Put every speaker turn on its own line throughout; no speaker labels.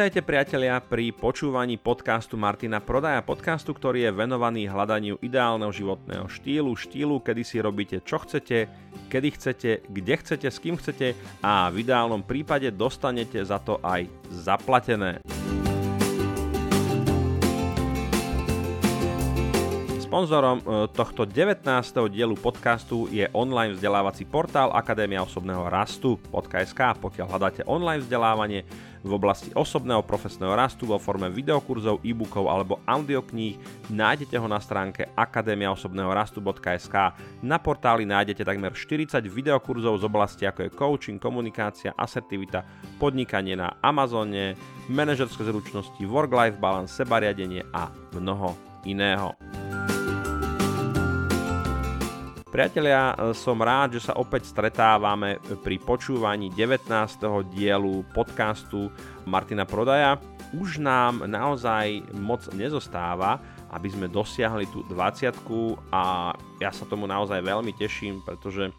Vítajte priatelia pri počúvaní podcastu Martina Prodaja, podcastu, ktorý je venovaný hľadaniu ideálneho životného štýlu, štýlu, kedy si robíte čo chcete, kedy chcete, kde chcete, s kým chcete a v ideálnom prípade dostanete za to aj zaplatené. Sponzorom e, tohto 19. dielu podcastu je online vzdelávací portál Akadémia osobného rastu .sk. Pokiaľ hľadáte online vzdelávanie v oblasti osobného profesného rastu vo forme videokurzov, e-bookov alebo audiokníh, nájdete ho na stránke akademiaosobného rastu.sk. Na portáli nájdete takmer 40 videokurzov z oblasti ako je coaching, komunikácia, asertivita, podnikanie na Amazone, manažerské zručnosti, work-life balance, sebariadenie a mnoho iného. Priatelia, som rád, že sa opäť stretávame pri počúvaní 19. dielu podcastu Martina Prodaja. Už nám naozaj moc nezostáva, aby sme dosiahli tú 20 a ja sa tomu naozaj veľmi teším, pretože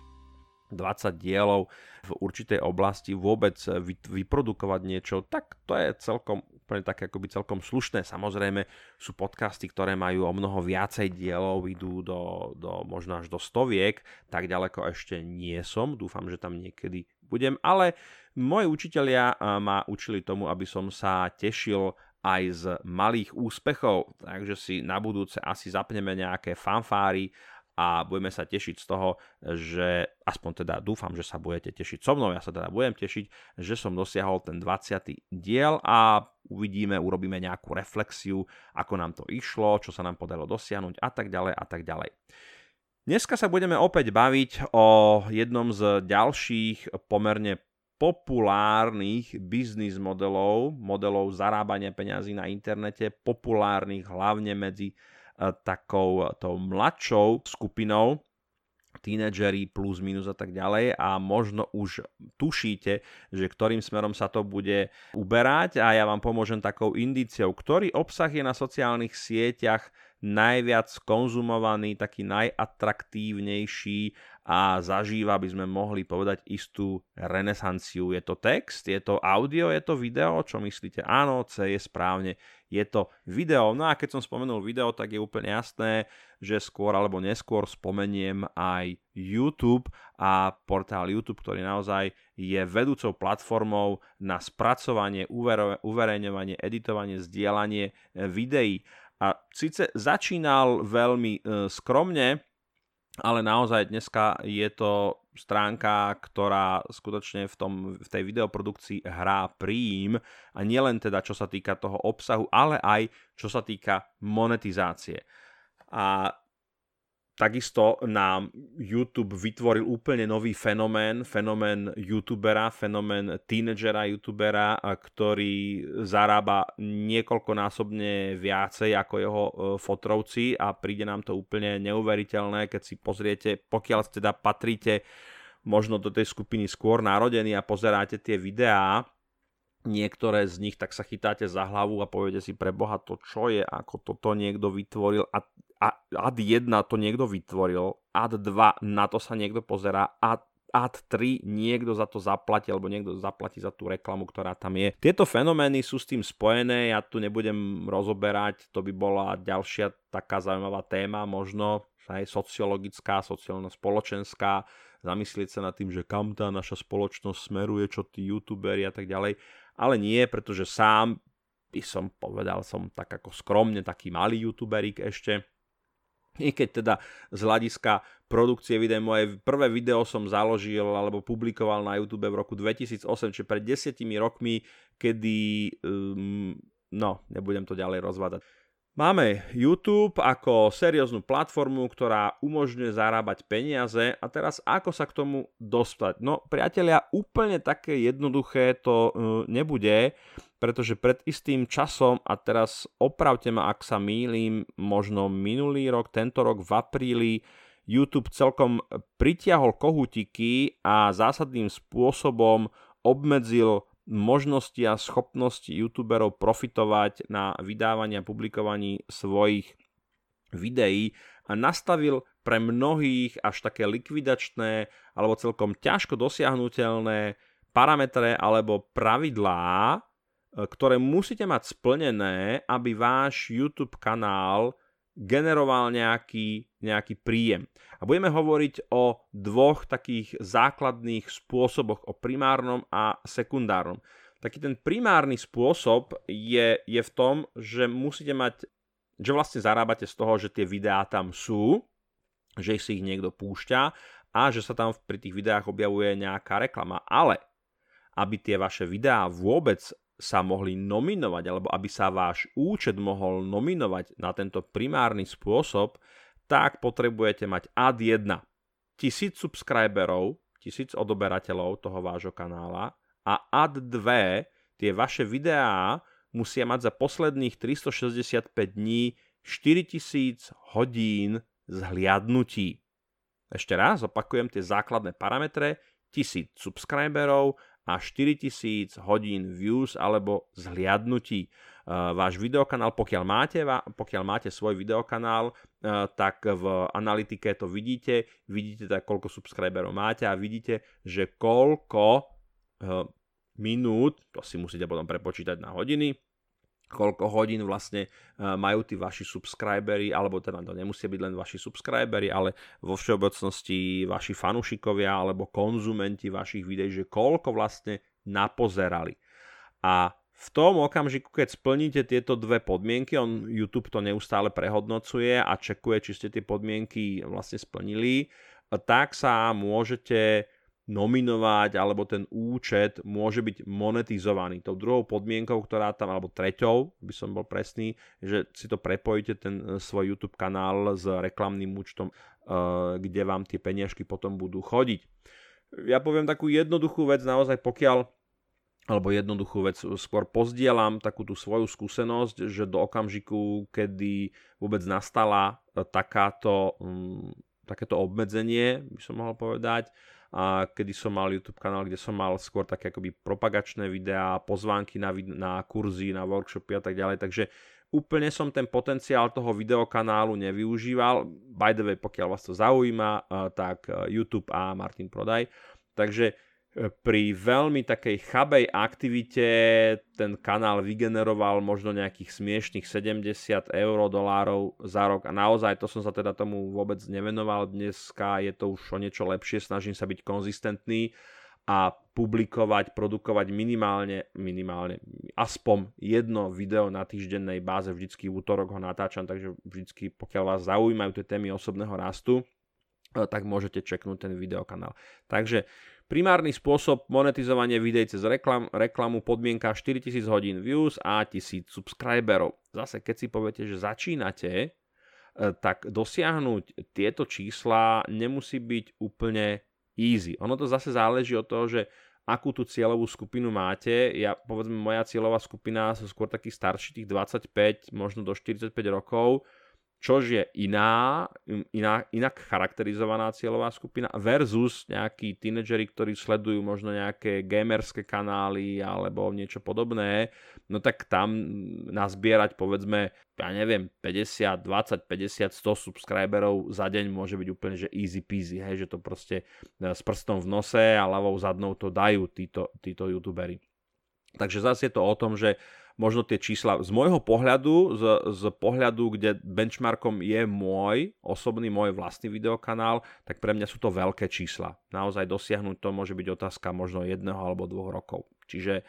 20 dielov v určitej oblasti vôbec vyprodukovať niečo, tak to je celkom úplne také akoby celkom slušné. Samozrejme sú podcasty, ktoré majú o mnoho viacej dielov, idú do, do možno až do stoviek, tak ďaleko ešte nie som, dúfam, že tam niekedy budem, ale moji učitelia ma učili tomu, aby som sa tešil aj z malých úspechov, takže si na budúce asi zapneme nejaké fanfáry a budeme sa tešiť z toho, že aspoň teda dúfam, že sa budete tešiť so mnou, ja sa teda budem tešiť, že som dosiahol ten 20. diel a uvidíme, urobíme nejakú reflexiu, ako nám to išlo, čo sa nám podarilo dosiahnuť a tak ďalej a tak ďalej. Dneska sa budeme opäť baviť o jednom z ďalších pomerne populárnych biznis modelov, modelov zarábania peňazí na internete, populárnych hlavne medzi takou tou mladšou skupinou, tínedžeri plus minus a tak ďalej. A možno už tušíte, že ktorým smerom sa to bude uberať. A ja vám pomôžem takou indíciou, ktorý obsah je na sociálnych sieťach najviac konzumovaný, taký najatraktívnejší a zažíva, by sme mohli povedať, istú renesanciu. Je to text, je to audio, je to video, čo myslíte? Áno, C je správne, je to video. No a keď som spomenul video, tak je úplne jasné, že skôr alebo neskôr spomeniem aj YouTube a portál YouTube, ktorý naozaj je vedúcou platformou na spracovanie, uverejňovanie, editovanie, zdieľanie videí. A síce začínal veľmi e, skromne, ale naozaj dneska je to stránka, ktorá skutočne v, tom, v tej videoprodukcii hrá príjm a nielen teda čo sa týka toho obsahu, ale aj čo sa týka monetizácie. A Takisto nám YouTube vytvoril úplne nový fenomén, fenomén youtubera, fenomén tínedžera youtubera, ktorý zarába niekoľkonásobne viacej ako jeho e, fotrovci a príde nám to úplne neuveriteľné, keď si pozriete, pokiaľ teda patríte možno do tej skupiny skôr narodení a pozeráte tie videá, niektoré z nich, tak sa chytáte za hlavu a poviete si pre Boha to čo je, ako toto niekto vytvoril? A ad 1 to niekto vytvoril, ad 2 na to sa niekto pozerá, ad ad 3 niekto za to zaplatí alebo niekto zaplatí za tú reklamu, ktorá tam je. Tieto fenomény sú s tým spojené, ja tu nebudem rozoberať, to by bola ďalšia taká zaujímavá téma, možno aj sociologická, sociálno-spoločenská, zamyslieť sa nad tým, že kam tá naša spoločnosť smeruje, čo tí youtuberi a tak ďalej, ale nie, pretože sám by som povedal, som tak ako skromne taký malý youtuberik ešte, i keď teda z hľadiska produkcie videa, moje prvé video som založil alebo publikoval na YouTube v roku 2008, čiže pred desiatimi rokmi, kedy, um, no, nebudem to ďalej rozvádať. Máme YouTube ako serióznu platformu, ktorá umožňuje zarábať peniaze a teraz ako sa k tomu dostať? No priatelia, úplne také jednoduché to uh, nebude, pretože pred istým časom, a teraz opravte ma, ak sa mýlim, možno minulý rok, tento rok v apríli, YouTube celkom pritiahol kohutiky a zásadným spôsobom obmedzil možnosti a schopnosti youtuberov profitovať na vydávaní a publikovaní svojich videí a nastavil pre mnohých až také likvidačné alebo celkom ťažko dosiahnutelné parametre alebo pravidlá, ktoré musíte mať splnené, aby váš YouTube kanál generoval nejaký, nejaký príjem. A budeme hovoriť o dvoch takých základných spôsoboch, o primárnom a sekundárnom. Taký ten primárny spôsob je, je v tom, že musíte mať, že vlastne zarábate z toho, že tie videá tam sú, že si ich niekto púšťa a že sa tam pri tých videách objavuje nejaká reklama. Ale aby tie vaše videá vôbec sa mohli nominovať, alebo aby sa váš účet mohol nominovať na tento primárny spôsob, tak potrebujete mať ad 1 tisíc subscriberov, tisíc odoberateľov toho vášho kanála a ad 2 tie vaše videá musia mať za posledných 365 dní 4000 hodín zhliadnutí. Ešte raz opakujem tie základné parametre, 1000 subscriberov, a 4000 hodín views alebo zhliadnutí. Váš videokanál, pokiaľ máte, pokiaľ máte svoj videokanál, tak v analytike to vidíte, vidíte tak, koľko subscriberov máte a vidíte, že koľko minút, to si musíte potom prepočítať na hodiny, koľko hodín vlastne e, majú tí vaši subscribery, alebo teda to nemusia byť len vaši subscribery, ale vo všeobecnosti vaši fanúšikovia alebo konzumenti vašich videí, že koľko vlastne napozerali. A v tom okamžiku, keď splníte tieto dve podmienky, on YouTube to neustále prehodnocuje a čekuje, či ste tie podmienky vlastne splnili, tak sa môžete nominovať, alebo ten účet môže byť monetizovaný. Tou druhou podmienkou, ktorá tam, alebo treťou, by som bol presný, že si to prepojíte ten e, svoj YouTube kanál s reklamným účtom, e, kde vám tie peniažky potom budú chodiť. Ja poviem takú jednoduchú vec, naozaj pokiaľ alebo jednoduchú vec, skôr pozdielam takú tú svoju skúsenosť, že do okamžiku, kedy vôbec nastala e, takáto, mm, takéto obmedzenie, by som mohol povedať, a kedy som mal YouTube kanál, kde som mal skôr také akoby propagačné videá, pozvánky na, na kurzy, na workshopy a tak ďalej, takže úplne som ten potenciál toho videokanálu nevyužíval. By the way, pokiaľ vás to zaujíma, tak YouTube a Martin Prodaj. Takže pri veľmi takej chabej aktivite ten kanál vygeneroval možno nejakých smiešných 70 eur dolárov za rok. A naozaj to som sa teda tomu vôbec nevenoval. Dneska je to už o niečo lepšie, snažím sa byť konzistentný a publikovať, produkovať minimálne, minimálne aspoň jedno video na týždennej báze, vždycky útorok ho natáčam, takže vždycky pokiaľ vás zaujímajú tie témy osobného rastu, tak môžete čeknúť ten videokanál. Takže Primárny spôsob monetizovania videí cez reklam, reklamu podmienka 4000 hodín views a 1000 subscriberov. Zase keď si poviete, že začínate, e, tak dosiahnuť tieto čísla nemusí byť úplne easy. Ono to zase záleží od toho, že akú tú cieľovú skupinu máte. Ja, povedzme, moja cieľová skupina sú skôr takí starší, tých 25, možno do 45 rokov čož je iná, iná, inak charakterizovaná cieľová skupina versus nejakí tínedžeri, ktorí sledujú možno nejaké gamerské kanály alebo niečo podobné, no tak tam nazbierať povedzme, ja neviem, 50, 20, 50, 100 subscriberov za deň môže byť úplne že easy peasy, hej, že to proste e, s prstom v nose a ľavou zadnou to dajú títo, títo youtuberi. Takže zase je to o tom, že možno tie čísla z môjho pohľadu, z, z pohľadu, kde benchmarkom je môj osobný, môj vlastný videokanál, tak pre mňa sú to veľké čísla. Naozaj dosiahnuť to môže byť otázka možno jedného alebo dvoch rokov. Čiže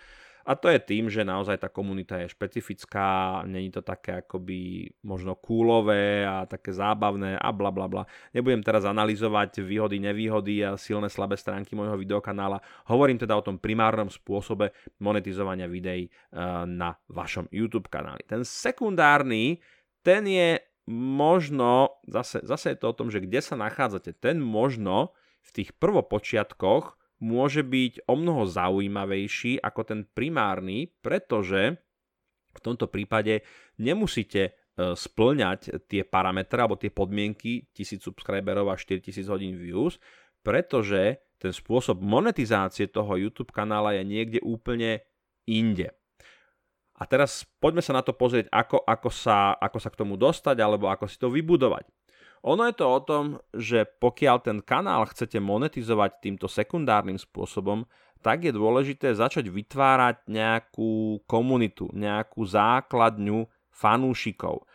a to je tým, že naozaj tá komunita je špecifická, není to také akoby možno kúlové a také zábavné a bla bla bla. Nebudem teraz analyzovať výhody, nevýhody a silné slabé stránky môjho videokanála. Hovorím teda o tom primárnom spôsobe monetizovania videí eh, na vašom YouTube kanáli. Ten sekundárny, ten je možno, zase, zase je to o tom, že kde sa nachádzate, ten možno v tých prvopočiatkoch môže byť o mnoho zaujímavejší ako ten primárny, pretože v tomto prípade nemusíte e, splňať tie parametre alebo tie podmienky 1000 subscriberov a 4000 hodín views, pretože ten spôsob monetizácie toho YouTube kanála je niekde úplne inde. A teraz poďme sa na to pozrieť, ako, ako, sa, ako sa k tomu dostať alebo ako si to vybudovať. Ono je to o tom, že pokiaľ ten kanál chcete monetizovať týmto sekundárnym spôsobom, tak je dôležité začať vytvárať nejakú komunitu, nejakú základňu fanúšikov.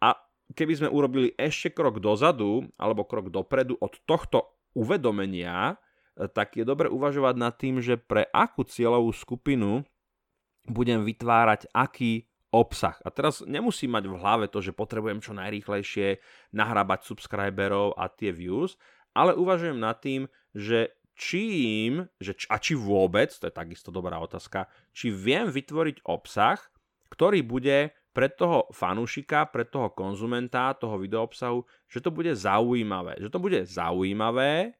A keby sme urobili ešte krok dozadu alebo krok dopredu od tohto uvedomenia, tak je dobre uvažovať nad tým, že pre akú cieľovú skupinu budem vytvárať aký obsah. A teraz nemusím mať v hlave to, že potrebujem čo najrýchlejšie nahrábať subscriberov a tie views, ale uvažujem nad tým, že čím, že, a či vôbec, to je takisto dobrá otázka, či viem vytvoriť obsah, ktorý bude pre toho fanúšika, pre toho konzumenta toho videoobsahu, že to bude zaujímavé. Že to bude zaujímavé,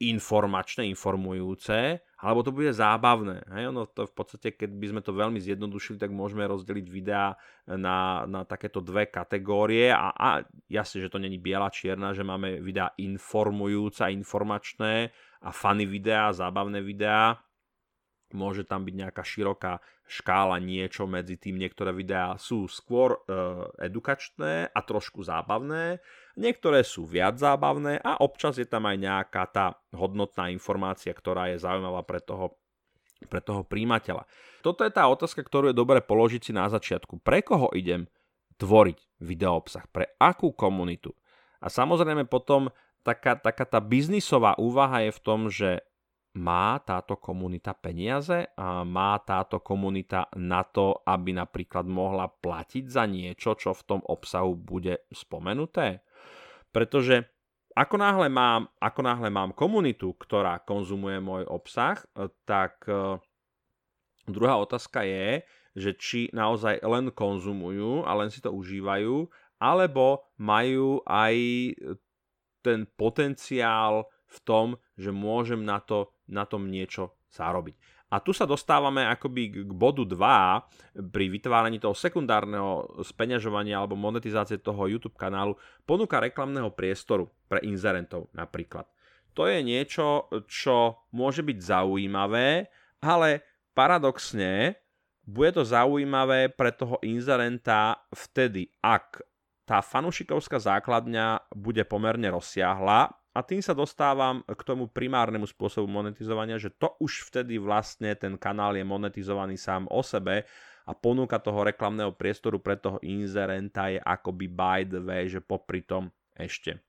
informačné, informujúce, alebo to bude zábavné. Hej? Ono to v podstate, keď by sme to veľmi zjednodušili, tak môžeme rozdeliť videá na, na takéto dve kategórie a, a jasne, že to není biela čierna, že máme videá informujúce a informačné a funny videá, zábavné videá môže tam byť nejaká široká škála niečo medzi tým. Niektoré videá sú skôr e, edukačné a trošku zábavné, niektoré sú viac zábavné a občas je tam aj nejaká tá hodnotná informácia, ktorá je zaujímavá pre toho, pre toho príjimateľa. Toto je tá otázka, ktorú je dobre položiť si na začiatku. Pre koho idem tvoriť videoobsah? Pre akú komunitu? A samozrejme potom taká, taká tá biznisová úvaha je v tom, že má táto komunita peniaze? A má táto komunita na to, aby napríklad mohla platiť za niečo, čo v tom obsahu bude spomenuté? Pretože ako náhle mám, ako náhle mám komunitu, ktorá konzumuje môj obsah, tak e, druhá otázka je, že či naozaj len konzumujú a len si to užívajú, alebo majú aj ten potenciál v tom, že môžem na to na tom niečo zarobiť. A tu sa dostávame akoby k bodu 2 pri vytváraní toho sekundárneho speňažovania alebo monetizácie toho YouTube kanálu ponuka reklamného priestoru pre inzerentov napríklad. To je niečo, čo môže byť zaujímavé, ale paradoxne bude to zaujímavé pre toho inzerenta vtedy, ak tá fanušikovská základňa bude pomerne rozsiahla a tým sa dostávam k tomu primárnemu spôsobu monetizovania, že to už vtedy vlastne ten kanál je monetizovaný sám o sebe a ponúka toho reklamného priestoru pre toho inzerenta je akoby by the way, že popri tom ešte.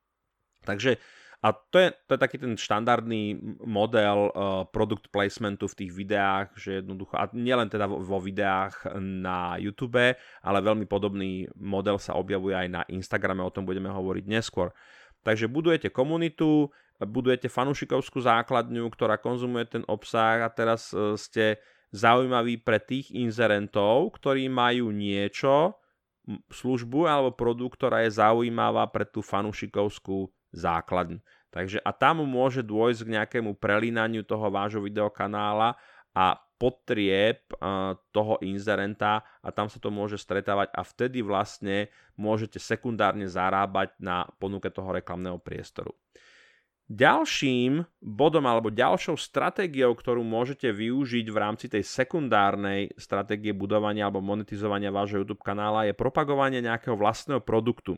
Takže a to je, to je taký ten štandardný model uh, product placementu v tých videách, že jednoducho, a nielen teda vo, vo videách na YouTube, ale veľmi podobný model sa objavuje aj na Instagrame, o tom budeme hovoriť neskôr. Takže budujete komunitu, budujete fanúšikovskú základňu, ktorá konzumuje ten obsah a teraz e, ste zaujímaví pre tých inzerentov, ktorí majú niečo, službu alebo produkt, ktorá je zaujímavá pre tú fanúšikovskú základňu. Takže a tam môže dôjsť k nejakému prelínaniu toho vášho videokanála a potrieb toho inzerenta a tam sa to môže stretávať a vtedy vlastne môžete sekundárne zarábať na ponuke toho reklamného priestoru. Ďalším bodom alebo ďalšou stratégiou, ktorú môžete využiť v rámci tej sekundárnej stratégie budovania alebo monetizovania vášho YouTube kanála je propagovanie nejakého vlastného produktu.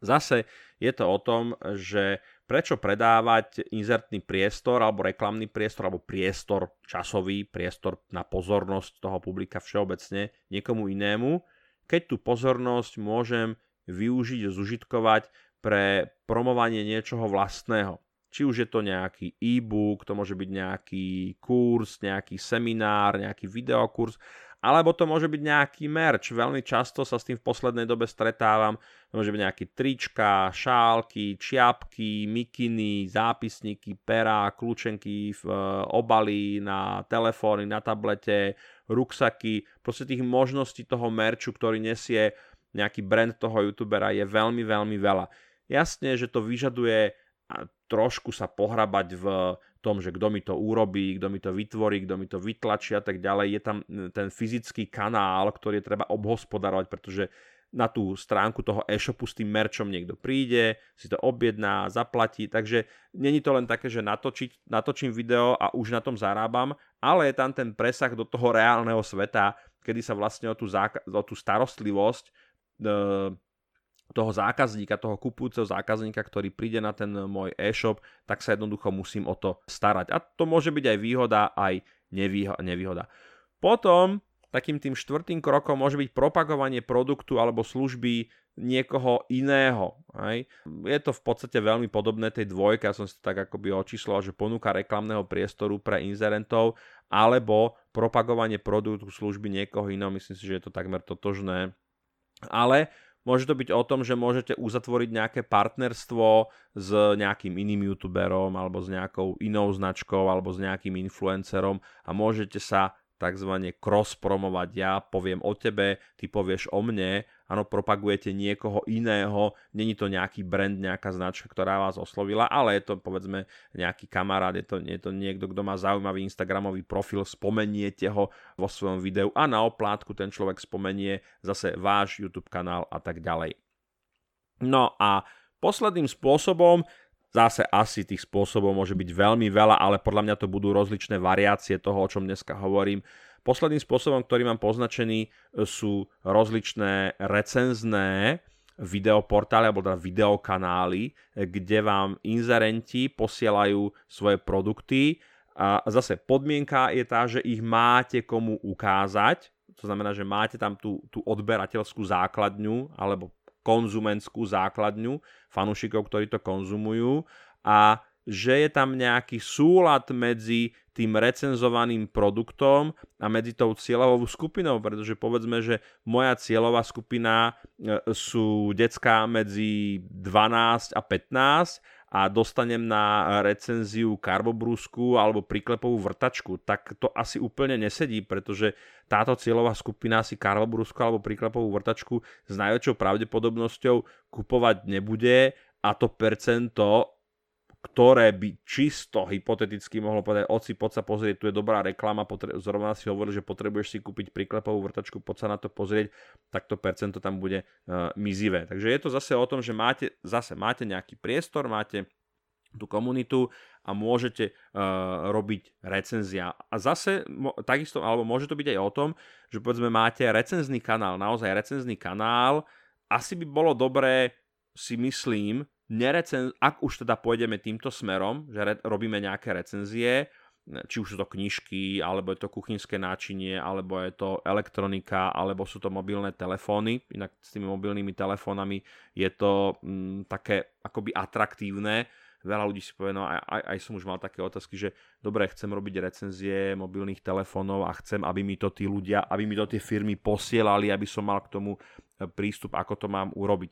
Zase je to o tom, že prečo predávať inzertný priestor alebo reklamný priestor alebo priestor časový, priestor na pozornosť toho publika všeobecne niekomu inému, keď tú pozornosť môžem využiť zužitkovať pre promovanie niečoho vlastného. Či už je to nejaký e-book, to môže byť nejaký kurz, nejaký seminár, nejaký videokurs, alebo to môže byť nejaký merch. Veľmi často sa s tým v poslednej dobe stretávam. To môže byť nejaké trička, šálky, čiapky, mikiny, zápisníky, perá, kľúčenky, obaly na telefóny, na tablete, ruksaky. Proste tých možností toho merču, ktorý nesie nejaký brand toho youtubera je veľmi, veľmi veľa. Jasne, že to vyžaduje trošku sa pohrabať v tom, že kto mi to urobí, kto mi to vytvorí, kto mi to vytlačí a tak ďalej. Je tam ten fyzický kanál, ktorý je treba obhospodarovať, pretože na tú stránku toho e-shopu s tým merčom niekto príde, si to objedná, zaplatí, takže není to len také, že natočiť, natočím video a už na tom zarábam, ale je tam ten presah do toho reálneho sveta, kedy sa vlastne o tú, záka- o tú starostlivosť e, toho zákazníka, toho kupujúceho zákazníka, ktorý príde na ten môj e-shop, tak sa jednoducho musím o to starať. A to môže byť aj výhoda, aj nevýhoda. Potom takým tým štvrtým krokom môže byť propagovanie produktu alebo služby niekoho iného. Hej. Je to v podstate veľmi podobné tej dvojke, ja som si to tak akoby očísloval, že ponúka reklamného priestoru pre inzerentov alebo propagovanie produktu služby niekoho iného, myslím si, že je to takmer totožné. Ale Môže to byť o tom, že môžete uzatvoriť nejaké partnerstvo s nejakým iným youtuberom alebo s nejakou inou značkou alebo s nejakým influencerom a môžete sa tzv. cross-promovať. Ja poviem o tebe, ty povieš o mne, áno, propagujete niekoho iného, není to nejaký brand, nejaká značka, ktorá vás oslovila, ale je to povedzme nejaký kamarát, je to, je to niekto, kto má zaujímavý Instagramový profil, spomeniete ho vo svojom videu a na oplátku ten človek spomenie zase váš YouTube kanál a tak ďalej. No a posledným spôsobom Zase asi tých spôsobov môže byť veľmi veľa, ale podľa mňa to budú rozličné variácie toho, o čom dneska hovorím. Posledným spôsobom, ktorý mám poznačený, sú rozličné recenzné videoportály alebo teda videokanály, kde vám inzerenti posielajú svoje produkty. A zase podmienka je tá, že ich máte komu ukázať, to znamená, že máte tam tú, tú odberateľskú základňu alebo konzumentskú základňu fanúšikov, ktorí to konzumujú a že je tam nejaký súlad medzi tým recenzovaným produktom a medzi tou cieľovou skupinou, pretože povedzme, že moja cieľová skupina e, sú decka medzi 12 a 15 a dostanem na recenziu karbobrúsku alebo priklepovú vrtačku, tak to asi úplne nesedí, pretože táto cieľová skupina si karbobrúsku alebo priklepovú vrtačku s najväčšou pravdepodobnosťou kupovať nebude a to percento ktoré by čisto hypoteticky mohlo povedať, oci, poď sa pozrieť, tu je dobrá reklama, potre- zrovna si hovoril, že potrebuješ si kúpiť príklepovú vrtačku, poď sa na to pozrieť, tak to percento tam bude uh, mizivé. Takže je to zase o tom, že máte, zase máte nejaký priestor, máte tú komunitu a môžete uh, robiť recenzia. A zase mo, takisto, alebo môže to byť aj o tom, že povedzme máte recenzný kanál, naozaj recenzný kanál, asi by bolo dobré si myslím, nerecen- ak už teda pôjdeme týmto smerom, že re- robíme nejaké recenzie, či už sú to knižky, alebo je to kuchynské náčinie, alebo je to elektronika, alebo sú to mobilné telefóny. Inak s tými mobilnými telefónami je to mm, také akoby atraktívne. Veľa ľudí si povie, no aj, aj, aj som už mal také otázky, že dobre, chcem robiť recenzie mobilných telefónov a chcem, aby mi to tí ľudia, aby mi to tie firmy posielali, aby som mal k tomu e, prístup, ako to mám urobiť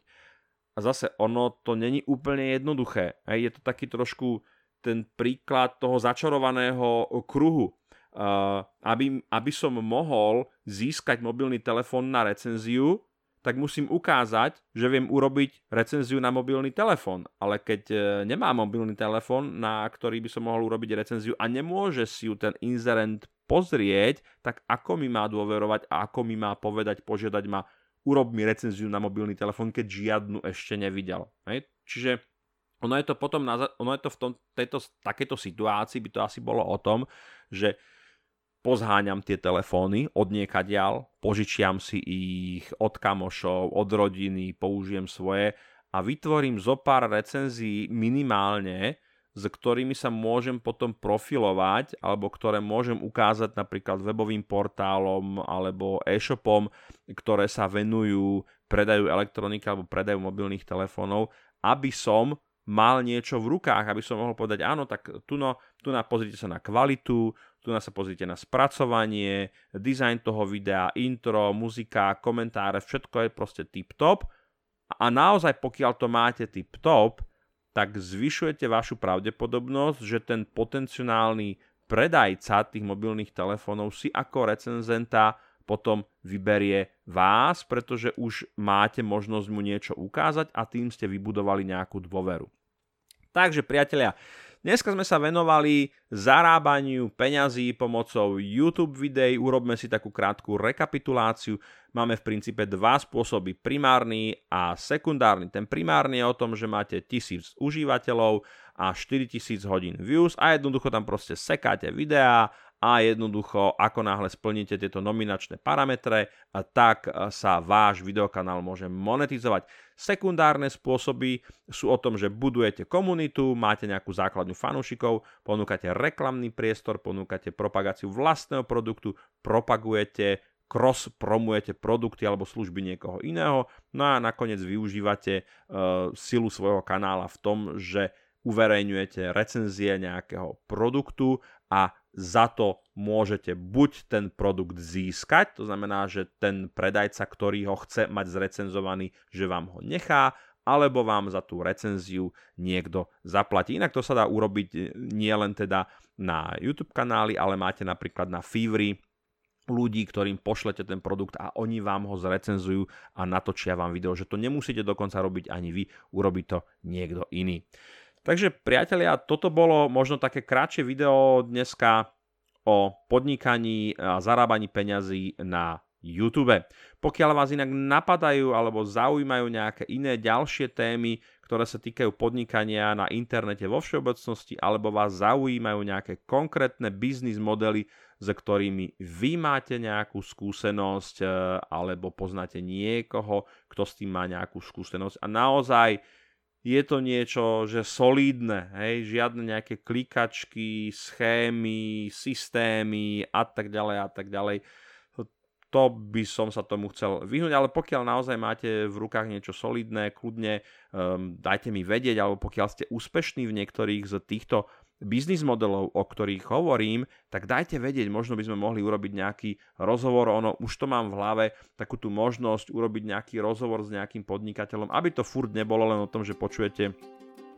a zase ono to není úplne jednoduché. Hej, je to taký trošku ten príklad toho začarovaného kruhu. Uh, aby, aby som mohol získať mobilný telefón na recenziu, tak musím ukázať, že viem urobiť recenziu na mobilný telefón. Ale keď uh, nemám mobilný telefón, na ktorý by som mohol urobiť recenziu a nemôže si ju ten inzerent pozrieť, tak ako mi má dôverovať a ako mi má povedať, požiadať ma, urob mi recenziu na mobilný telefón, keď žiadnu ešte nevidel. Hej? Čiže ono je to potom, na, ono je to v tom, tejto, takejto situácii by to asi bolo o tom, že pozháňam tie telefóny od niekadiaľ, požičiam si ich od kamošov, od rodiny, použijem svoje a vytvorím zo pár recenzií minimálne, s ktorými sa môžem potom profilovať alebo ktoré môžem ukázať napríklad webovým portálom alebo e-shopom, ktoré sa venujú predajú elektroniky alebo predajú mobilných telefónov, aby som mal niečo v rukách, aby som mohol povedať, áno, tak tu, no, tu na, pozrite sa na kvalitu, tu na sa pozrite na spracovanie, dizajn toho videa, intro, muzika, komentáre, všetko je proste tip-top. A naozaj, pokiaľ to máte tip-top, tak zvyšujete vašu pravdepodobnosť, že ten potenciálny predajca tých mobilných telefónov si ako recenzenta potom vyberie vás, pretože už máte možnosť mu niečo ukázať a tým ste vybudovali nejakú dôveru. Takže priatelia, Dneska sme sa venovali zarábaniu peňazí pomocou YouTube videí. Urobme si takú krátku rekapituláciu. Máme v princípe dva spôsoby, primárny a sekundárny. Ten primárny je o tom, že máte 1000 užívateľov a 4000 hodín views a jednoducho tam proste sekáte videá a jednoducho ako náhle splníte tieto nominačné parametre, tak sa váš videokanál môže monetizovať. Sekundárne spôsoby sú o tom, že budujete komunitu, máte nejakú základňu fanúšikov, ponúkate reklamný priestor, ponúkate propagáciu vlastného produktu, propagujete cross promujete produkty alebo služby niekoho iného, no a nakoniec využívate uh, silu svojho kanála v tom, že uverejňujete recenzie nejakého produktu a za to môžete buď ten produkt získať, to znamená, že ten predajca, ktorý ho chce mať zrecenzovaný, že vám ho nechá, alebo vám za tú recenziu niekto zaplatí. Inak to sa dá urobiť e, nielen teda na YouTube kanály, ale máte napríklad na Fiverr ľudí, ktorým pošlete ten produkt a oni vám ho zrecenzujú a natočia vám video, že to nemusíte dokonca robiť ani vy, urobí to niekto iný. Takže priatelia, toto bolo možno také krátšie video dneska o podnikaní a zarábaní peňazí na YouTube. Pokiaľ vás inak napadajú alebo zaujímajú nejaké iné ďalšie témy, ktoré sa týkajú podnikania na internete vo všeobecnosti, alebo vás zaujímajú nejaké konkrétne biznis modely, s ktorými vy máte nejakú skúsenosť e, alebo poznáte niekoho, kto s tým má nejakú skúsenosť a naozaj je to niečo, že solidné, hej, žiadne nejaké klikačky, schémy, systémy a tak ďalej a tak ďalej. To by som sa tomu chcel vyhnúť, ale pokiaľ naozaj máte v rukách niečo solidné, kľudne um, dajte mi vedieť, alebo pokiaľ ste úspešní v niektorých z týchto biznis modelov, o ktorých hovorím, tak dajte vedieť, možno by sme mohli urobiť nejaký rozhovor, ono už to mám v hlave, takú tú možnosť urobiť nejaký rozhovor s nejakým podnikateľom, aby to furt nebolo len o tom, že počujete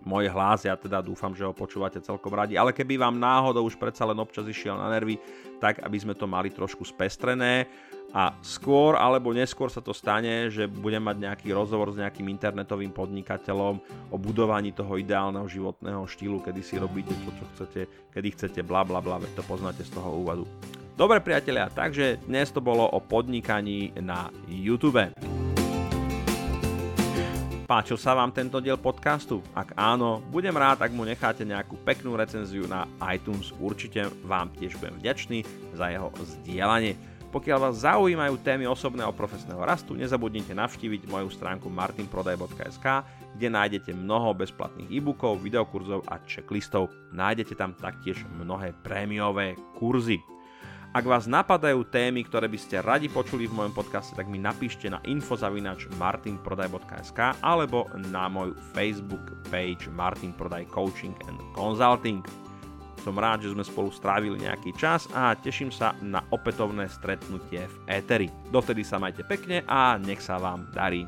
môj hlas, ja teda dúfam, že ho počúvate celkom radi, ale keby vám náhodou už predsa len občas išiel na nervy, tak aby sme to mali trošku spestrené a skôr alebo neskôr sa to stane, že budem mať nejaký rozhovor s nejakým internetovým podnikateľom o budovaní toho ideálneho životného štýlu, kedy si robíte to, čo chcete, kedy chcete, bla bla bla, to poznáte z toho úvodu. Dobre priatelia, takže dnes to bolo o podnikaní na YouTube. Páčil sa vám tento diel podcastu? Ak áno, budem rád, ak mu necháte nejakú peknú recenziu na iTunes. Určite vám tiež budem vďačný za jeho zdieľanie. Pokiaľ vás zaujímajú témy osobného profesného rastu, nezabudnite navštíviť moju stránku martinprodaj.sk, kde nájdete mnoho bezplatných e-bookov, videokurzov a checklistov. Nájdete tam taktiež mnohé prémiové kurzy. Ak vás napadajú témy, ktoré by ste radi počuli v mojom podcaste, tak mi napíšte na infozavinač martinprodaj.sk alebo na môj Facebook page Martin Prodaj Coaching and Consulting. Som rád, že sme spolu strávili nejaký čas a teším sa na opätovné stretnutie v Eteri. Dovtedy sa majte pekne a nech sa vám darí.